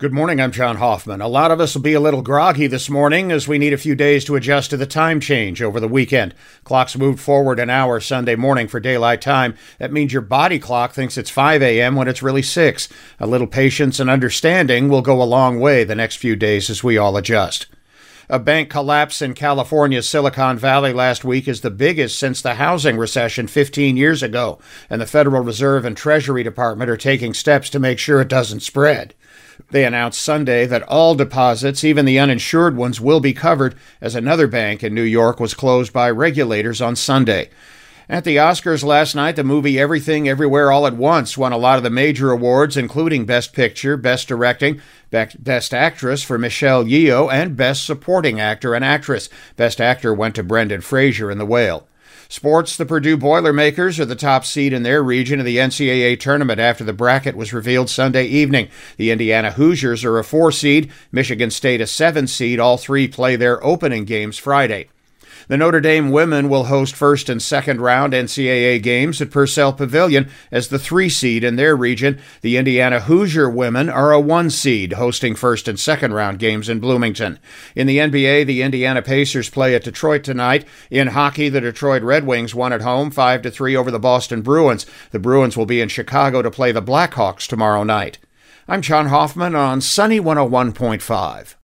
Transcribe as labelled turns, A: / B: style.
A: Good morning, I'm John Hoffman. A lot of us will be a little groggy this morning as we need a few days to adjust to the time change over the weekend. Clocks moved forward an hour Sunday morning for daylight time. That means your body clock thinks it's 5 a.m. when it's really 6. A little patience and understanding will go a long way the next few days as we all adjust. A bank collapse in California's Silicon Valley last week is the biggest since the housing recession 15 years ago, and the Federal Reserve and Treasury Department are taking steps to make sure it doesn't spread. They announced Sunday that all deposits, even the uninsured ones, will be covered, as another bank in New York was closed by regulators on Sunday. At the Oscars last night, the movie Everything Everywhere All at Once won a lot of the major awards, including Best Picture, Best Directing, Best Actress for Michelle Yeoh, and Best Supporting Actor and Actress. Best Actor went to Brendan Fraser in The Whale. Sports, the Purdue Boilermakers are the top seed in their region of the NCAA tournament after the bracket was revealed Sunday evening. The Indiana Hoosiers are a four seed, Michigan State a seven seed. All three play their opening games Friday. The Notre Dame women will host first and second round NCAA games at Purcell Pavilion as the three seed in their region. The Indiana Hoosier women are a one seed, hosting first and second round games in Bloomington. In the NBA, the Indiana Pacers play at Detroit tonight. In hockey, the Detroit Red Wings won at home 5 to 3 over the Boston Bruins. The Bruins will be in Chicago to play the Blackhawks tomorrow night. I'm John Hoffman on Sunny 101.5.